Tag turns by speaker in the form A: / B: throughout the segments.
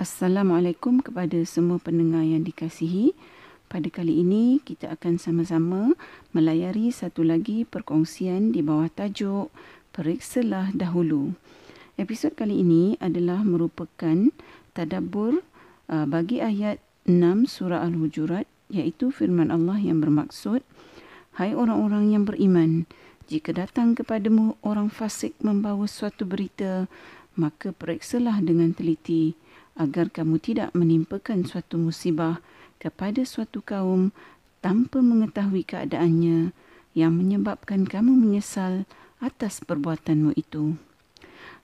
A: Assalamualaikum kepada semua pendengar yang dikasihi. Pada kali ini kita akan sama-sama melayari satu lagi perkongsian di bawah tajuk Periksalah Dahulu. Episod kali ini adalah merupakan tadabbur uh, bagi ayat 6 surah Al-Hujurat iaitu firman Allah yang bermaksud Hai orang-orang yang beriman, jika datang kepadamu orang fasik membawa suatu berita, maka periksalah dengan teliti agar kamu tidak menimpakan suatu musibah kepada suatu kaum tanpa mengetahui keadaannya yang menyebabkan kamu menyesal atas perbuatanmu itu.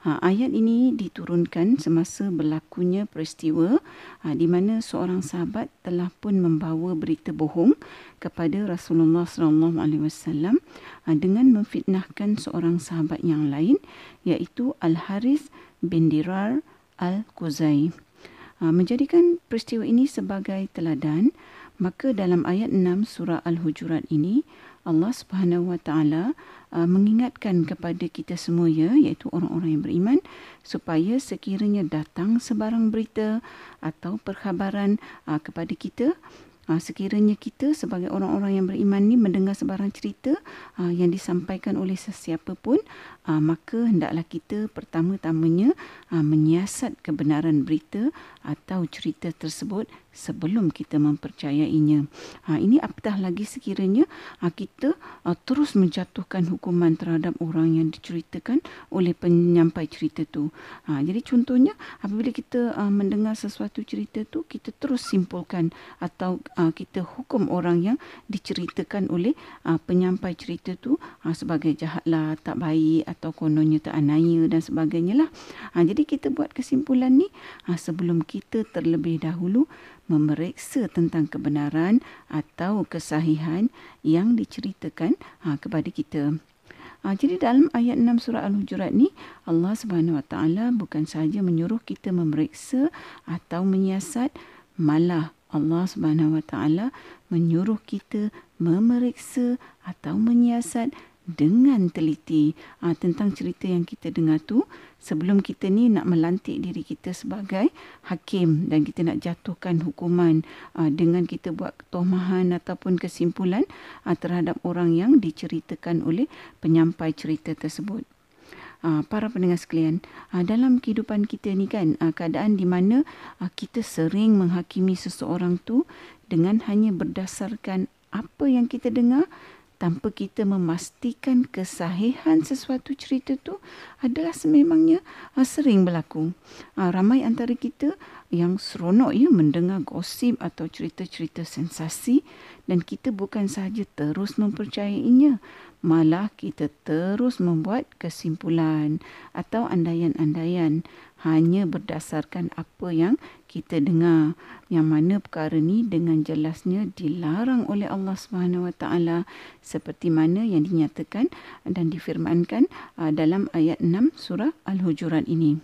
A: Ha, ayat ini diturunkan semasa berlakunya peristiwa ha, di mana seorang sahabat telah pun membawa berita bohong kepada Rasulullah sallallahu alaihi wasallam ha, dengan memfitnahkan seorang sahabat yang lain iaitu Al Haris bin Dirar Al Quzai. Ha, menjadikan peristiwa ini sebagai teladan, maka dalam ayat 6 surah Al-Hujurat ini Allah Subhanahu Wa Taala ha, mengingatkan kepada kita semua ya iaitu orang-orang yang beriman supaya sekiranya datang sebarang berita atau perkhabaran ha, kepada kita sekiranya kita sebagai orang-orang yang beriman ni mendengar sebarang cerita yang disampaikan oleh sesiapa pun, ha, maka hendaklah kita pertama-tamanya ha, menyiasat kebenaran berita atau cerita tersebut sebelum kita mempercayainya. Ha, ini apatah lagi sekiranya ha, kita ha, terus menjatuhkan hukuman terhadap orang yang diceritakan oleh penyampai cerita tu. Ha, jadi contohnya apabila kita ha, mendengar sesuatu cerita tu, kita terus simpulkan atau uh, kita hukum orang yang diceritakan oleh uh, penyampai cerita tu uh, sebagai jahatlah, tak baik atau kononnya tak anaya dan sebagainya lah. Uh, jadi kita buat kesimpulan ni uh, sebelum kita terlebih dahulu memeriksa tentang kebenaran atau kesahihan yang diceritakan uh, kepada kita. Ha, jadi dalam ayat 6 surah Al-Hujurat ni Allah Subhanahu Wa Taala bukan sahaja menyuruh kita memeriksa atau menyiasat malah Allah Subhanahu Wa Taala menyuruh kita memeriksa atau menyiasat dengan teliti ha, tentang cerita yang kita dengar tu sebelum kita ni nak melantik diri kita sebagai hakim dan kita nak jatuhkan hukuman ha, dengan kita buat ketomahan ataupun kesimpulan ha, terhadap orang yang diceritakan oleh penyampai cerita tersebut. Para pendengar sekalian, dalam kehidupan kita ni kan, keadaan di mana kita sering menghakimi seseorang tu dengan hanya berdasarkan apa yang kita dengar tanpa kita memastikan kesahihan sesuatu cerita tu adalah sememangnya sering berlaku. Ramai antara kita yang seronok ya mendengar gosip atau cerita-cerita sensasi dan kita bukan sahaja terus mempercayainya malah kita terus membuat kesimpulan atau andaian-andaian hanya berdasarkan apa yang kita dengar yang mana perkara ni dengan jelasnya dilarang oleh Allah Subhanahu Wa Taala seperti mana yang dinyatakan dan difirmankan uh, dalam ayat 6 surah Al-Hujurat ini.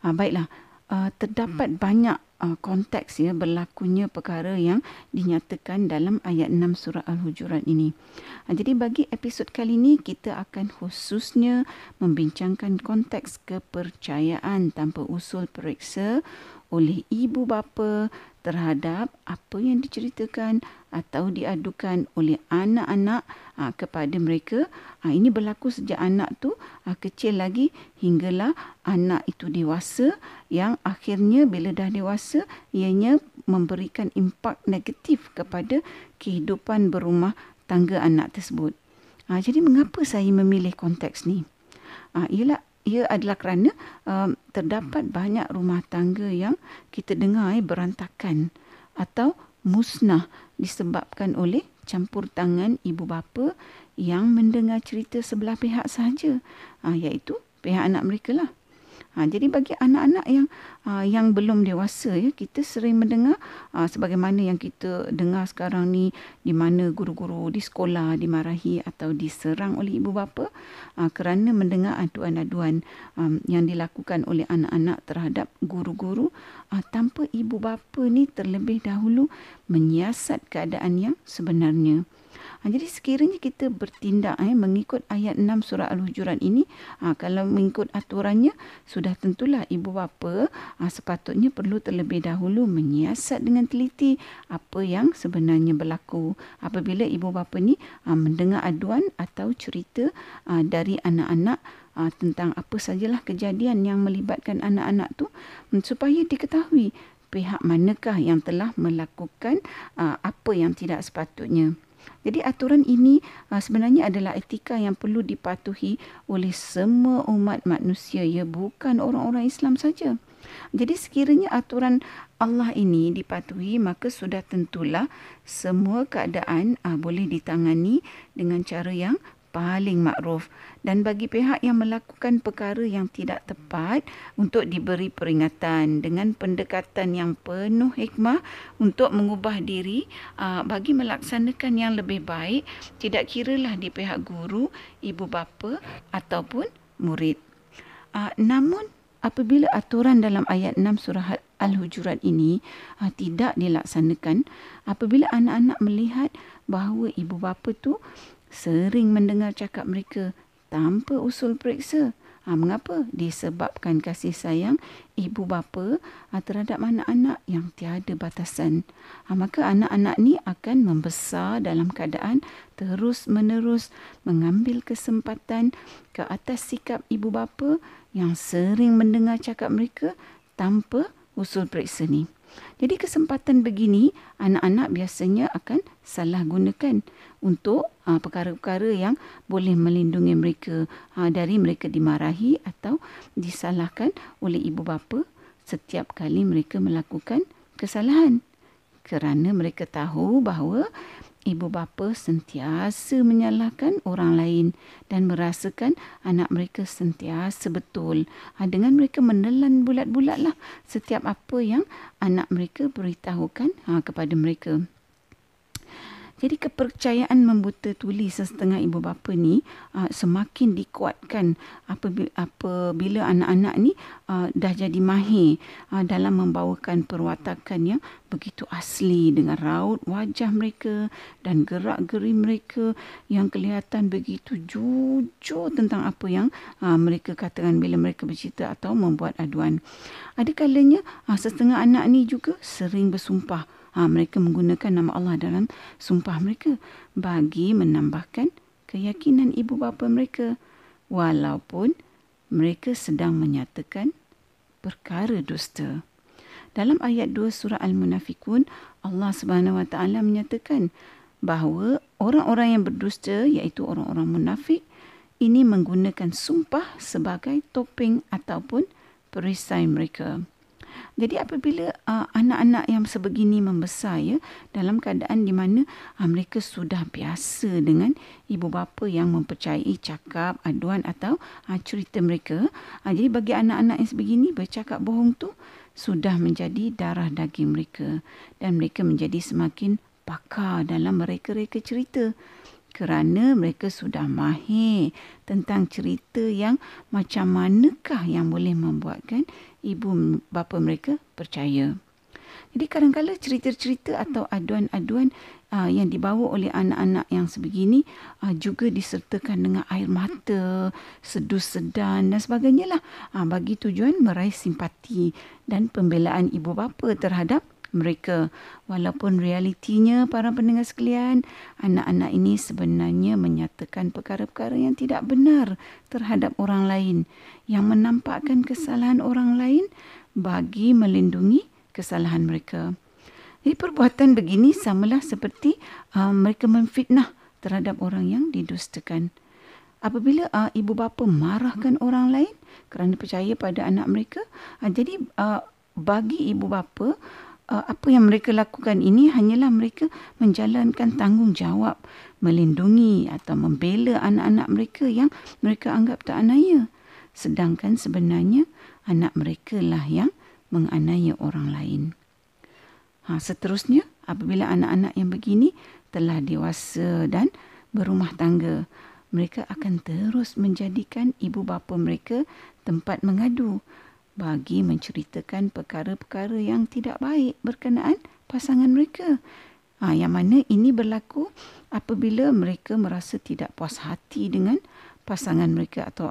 A: Uh, baiklah, uh, terdapat banyak uh, konteks ya berlakunya perkara yang dinyatakan dalam ayat 6 surah Al-Hujurat ini. Uh, jadi bagi episod kali ini kita akan khususnya membincangkan konteks kepercayaan tanpa usul periksa oleh ibu bapa terhadap apa yang diceritakan atau diadukan oleh anak-anak aa, kepada mereka. Aa, ini berlaku sejak anak tu aa, kecil lagi hinggalah anak itu dewasa yang akhirnya bila dah dewasa ianya memberikan impak negatif kepada kehidupan berumah tangga anak tersebut. Aa, jadi mengapa saya memilih konteks ni? Aa, ialah ia adalah kerana um, terdapat banyak rumah tangga yang kita dengar eh, berantakan atau musnah disebabkan oleh campur tangan ibu bapa yang mendengar cerita sebelah pihak sahaja ha, iaitu pihak anak mereka lah. Ha, jadi bagi anak-anak yang uh, yang belum dewasa ya kita sering mendengar uh, sebagaimana yang kita dengar sekarang ni di mana guru-guru di sekolah dimarahi atau diserang oleh ibu bapa uh, kerana mendengar aduan-aduan um, yang dilakukan oleh anak-anak terhadap guru-guru uh, tanpa ibu bapa ni terlebih dahulu menyiasat keadaan yang sebenarnya. Ha, jadi sekiranya kita bertindak eh, mengikut ayat 6 surah Al-Hujurat ini, ha, kalau mengikut aturannya, sudah tentulah ibu bapa ha, sepatutnya perlu terlebih dahulu menyiasat dengan teliti apa yang sebenarnya berlaku. Apabila ibu bapa ni ha, mendengar aduan atau cerita ha, dari anak-anak ha, tentang apa sajalah kejadian yang melibatkan anak-anak tu supaya diketahui pihak manakah yang telah melakukan uh, apa yang tidak sepatutnya. Jadi aturan ini uh, sebenarnya adalah etika yang perlu dipatuhi oleh semua umat manusia ya bukan orang-orang Islam saja. Jadi sekiranya aturan Allah ini dipatuhi maka sudah tentulah semua keadaan uh, boleh ditangani dengan cara yang paling makruf dan bagi pihak yang melakukan perkara yang tidak tepat untuk diberi peringatan dengan pendekatan yang penuh hikmah untuk mengubah diri uh, bagi melaksanakan yang lebih baik tidak kiralah di pihak guru, ibu bapa ataupun murid. Uh, namun apabila aturan dalam ayat 6 surah Al-Hujurat ini uh, tidak dilaksanakan apabila anak-anak melihat bahawa ibu bapa tu sering mendengar cakap mereka tanpa usul periksa. Ha, mengapa? Disebabkan kasih sayang ibu bapa ha, terhadap anak-anak yang tiada batasan. Ha, maka anak-anak ni akan membesar dalam keadaan terus-menerus mengambil kesempatan ke atas sikap ibu bapa yang sering mendengar cakap mereka tanpa usul periksa ni. Jadi kesempatan begini anak-anak biasanya akan salah gunakan untuk uh, perkara-perkara yang boleh melindungi mereka uh, dari mereka dimarahi atau disalahkan oleh ibu bapa setiap kali mereka melakukan kesalahan kerana mereka tahu bahawa ibu bapa sentiasa menyalahkan orang lain dan merasakan anak mereka sentiasa betul. Ha, dengan mereka menelan bulat-bulatlah setiap apa yang anak mereka beritahukan kepada mereka. Jadi kepercayaan membuta tuli sesetengah ibu bapa ni uh, semakin dikuatkan apabila, anak-anak ni uh, dah jadi mahir uh, dalam membawakan perwatakan yang begitu asli dengan raut wajah mereka dan gerak-geri mereka yang kelihatan begitu jujur tentang apa yang uh, mereka katakan bila mereka bercerita atau membuat aduan. Ada kalanya uh, setengah anak ni juga sering bersumpah ha, mereka menggunakan nama Allah dalam sumpah mereka bagi menambahkan keyakinan ibu bapa mereka walaupun mereka sedang menyatakan perkara dusta. Dalam ayat 2 surah Al-Munafikun, Allah Subhanahu Wa Taala menyatakan bahawa orang-orang yang berdusta iaitu orang-orang munafik ini menggunakan sumpah sebagai topeng ataupun perisai mereka. Jadi apabila uh, anak-anak yang sebegini membesar ya dalam keadaan di mana uh, mereka sudah biasa dengan ibu bapa yang mempercayai cakap aduan atau uh, cerita mereka. Uh, jadi bagi anak-anak yang sebegini bercakap bohong tu sudah menjadi darah daging mereka dan mereka menjadi semakin pakar dalam mereka-reka cerita kerana mereka sudah mahir tentang cerita yang macam manakah yang boleh membuatkan ibu bapa mereka percaya. Jadi kadang-kadang cerita-cerita atau aduan-aduan uh, yang dibawa oleh anak-anak yang sebegini uh, juga disertakan dengan air mata, sedus sedan dan sebagainya lah. Uh, bagi tujuan meraih simpati dan pembelaan ibu bapa terhadap mereka. Walaupun realitinya para pendengar sekalian, anak-anak ini sebenarnya menyatakan perkara-perkara yang tidak benar terhadap orang lain yang menampakkan kesalahan orang lain bagi melindungi kesalahan mereka. Jadi perbuatan begini samalah seperti uh, mereka memfitnah terhadap orang yang didustakan. Apabila uh, ibu bapa marahkan orang lain kerana percaya pada anak mereka, uh, jadi uh, bagi ibu bapa uh, apa yang mereka lakukan ini hanyalah mereka menjalankan tanggungjawab melindungi atau membela anak-anak mereka yang mereka anggap tak anaya. Sedangkan sebenarnya anak mereka lah yang menganiaya orang lain. Ha, seterusnya, apabila anak-anak yang begini telah dewasa dan berumah tangga, mereka akan terus menjadikan ibu bapa mereka tempat mengadu bagi menceritakan perkara-perkara yang tidak baik berkenaan pasangan mereka. Ha, yang mana ini berlaku apabila mereka merasa tidak puas hati dengan pasangan mereka atau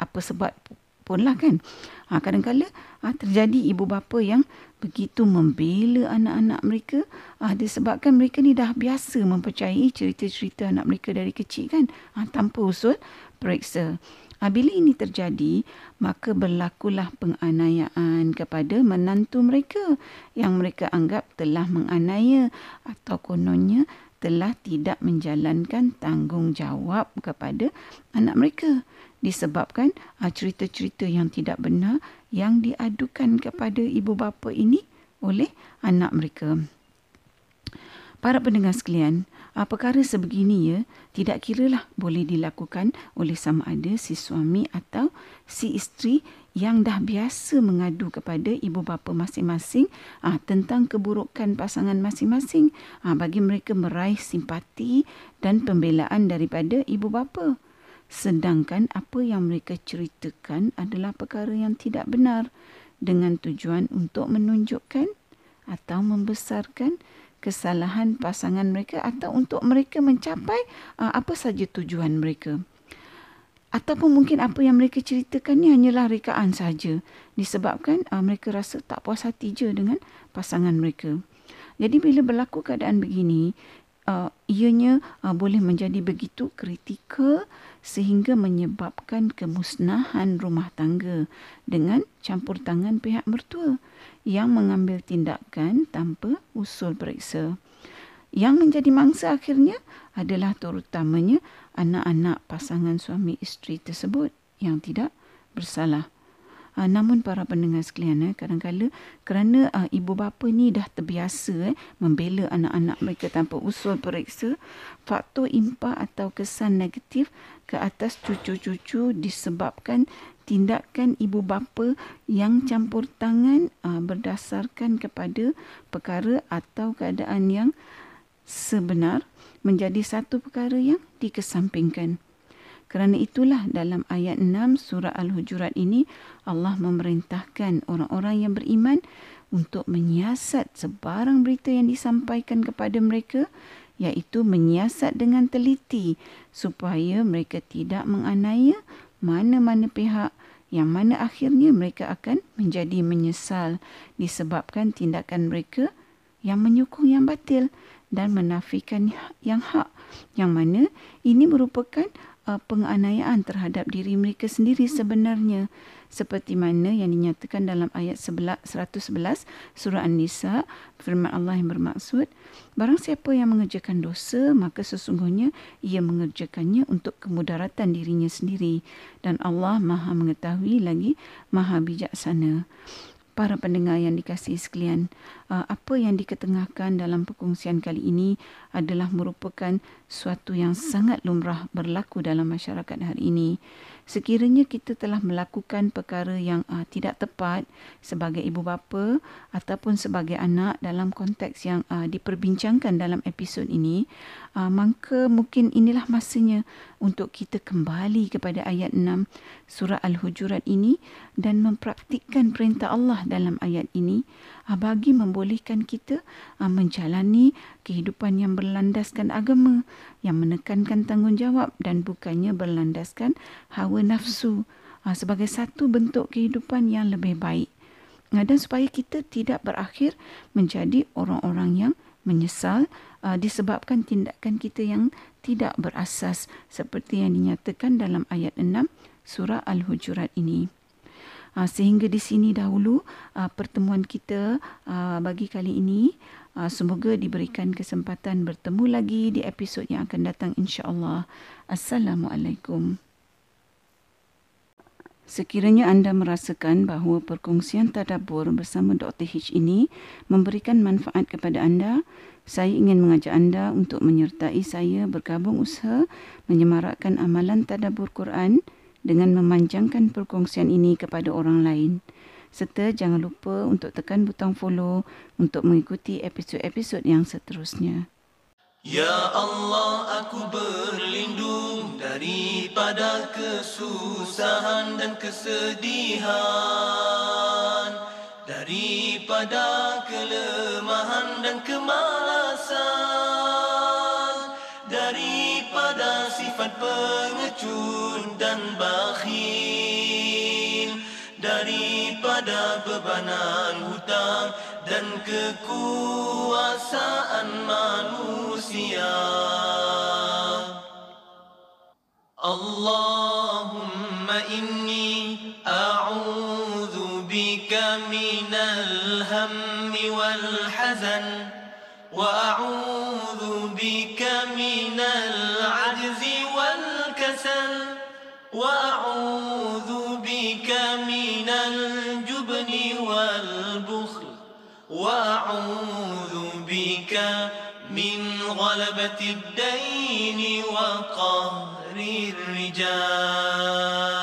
A: apa sebab pun lah kan. Ha, kadang-kadang ha, terjadi ibu bapa yang begitu membela anak-anak mereka ha, disebabkan mereka ni dah biasa mempercayai cerita-cerita anak mereka dari kecil kan ha, tanpa usul periksa. Bila ini terjadi, maka berlakulah penganiayaan kepada menantu mereka yang mereka anggap telah menganiaya atau kononnya telah tidak menjalankan tanggungjawab kepada anak mereka disebabkan uh, cerita-cerita yang tidak benar yang diadukan kepada ibu bapa ini oleh anak mereka. Para pendengar sekalian, uh, perkara sebegini ya tidak kiralah boleh dilakukan oleh sama ada si suami atau si isteri yang dah biasa mengadu kepada ibu bapa masing-masing uh, tentang keburukan pasangan masing-masing uh, bagi mereka meraih simpati dan pembelaan daripada ibu bapa. Sedangkan apa yang mereka ceritakan adalah perkara yang tidak benar dengan tujuan untuk menunjukkan atau membesarkan kesalahan pasangan mereka atau untuk mereka mencapai uh, apa saja tujuan mereka. Ataupun mungkin apa yang mereka ceritakan ni hanyalah rekaan saja disebabkan uh, mereka rasa tak puas hati je dengan pasangan mereka. Jadi bila berlaku keadaan begini, uh, ianya uh, boleh menjadi begitu kritikal sehingga menyebabkan kemusnahan rumah tangga dengan campur tangan pihak mertua yang mengambil tindakan tanpa usul periksa. Yang menjadi mangsa akhirnya adalah terutamanya anak-anak pasangan suami isteri tersebut yang tidak bersalah. Uh, namun para pendengar sekalian, eh, kadang-kadang kerana uh, ibu bapa ni dah terbiasa eh, membela anak-anak mereka tanpa usul periksa, faktor impak atau kesan negatif ke atas cucu-cucu disebabkan tindakan ibu bapa yang campur tangan uh, berdasarkan kepada perkara atau keadaan yang sebenar menjadi satu perkara yang dikesampingkan. Kerana itulah dalam ayat 6 surah Al-Hujurat ini Allah memerintahkan orang-orang yang beriman untuk menyiasat sebarang berita yang disampaikan kepada mereka iaitu menyiasat dengan teliti supaya mereka tidak menganiaya mana-mana pihak yang mana akhirnya mereka akan menjadi menyesal disebabkan tindakan mereka yang menyokong yang batil dan menafikan yang hak yang mana ini merupakan uh, penganiayaan terhadap diri mereka sendiri sebenarnya. Seperti mana yang dinyatakan dalam ayat 111 surah An-Nisa firman Allah yang bermaksud barang siapa yang mengerjakan dosa maka sesungguhnya ia mengerjakannya untuk kemudaratan dirinya sendiri. Dan Allah Maha mengetahui lagi Maha bijaksana para pendengar yang dikasihi sekalian, uh, apa yang diketengahkan dalam perkongsian kali ini adalah merupakan suatu yang sangat lumrah berlaku dalam masyarakat hari ini. Sekiranya kita telah melakukan perkara yang uh, tidak tepat sebagai ibu bapa ataupun sebagai anak dalam konteks yang uh, diperbincangkan dalam episod ini uh, maka mungkin inilah masanya untuk kita kembali kepada ayat 6 surah al-hujurat ini dan mempraktikkan perintah Allah dalam ayat ini uh, bagi membolehkan kita uh, menjalani kehidupan yang berlandaskan agama yang menekankan tanggungjawab dan bukannya berlandaskan hawa nafsu uh, sebagai satu bentuk kehidupan yang lebih baik. Dan supaya kita tidak berakhir menjadi orang-orang yang menyesal disebabkan tindakan kita yang tidak berasas seperti yang dinyatakan dalam ayat 6 surah Al-Hujurat ini. Uh, sehingga di sini dahulu uh, pertemuan kita uh, bagi kali ini. Uh, semoga diberikan kesempatan bertemu lagi di episod yang akan datang insya-Allah. Assalamualaikum. Sekiranya anda merasakan bahawa perkongsian tadabbur bersama Dr. H ini memberikan manfaat kepada anda, saya ingin mengajak anda untuk menyertai saya bergabung usaha menyemarakkan amalan tadabbur Quran dengan memanjangkan perkongsian ini kepada orang lain. Serta jangan lupa untuk tekan butang follow untuk mengikuti episod-episod yang seterusnya.
B: Ya Allah aku berlindung daripada kesusahan dan kesedihan. Daripada kelemahan dan kemalasan sifat pengecut dan bakhil. Daripada bebanan hutang dan kekuasaan manusia. Allahumma inni a'udhu bika minal hammi wal hazan. Wa a'udhu الدين وقهر الرجال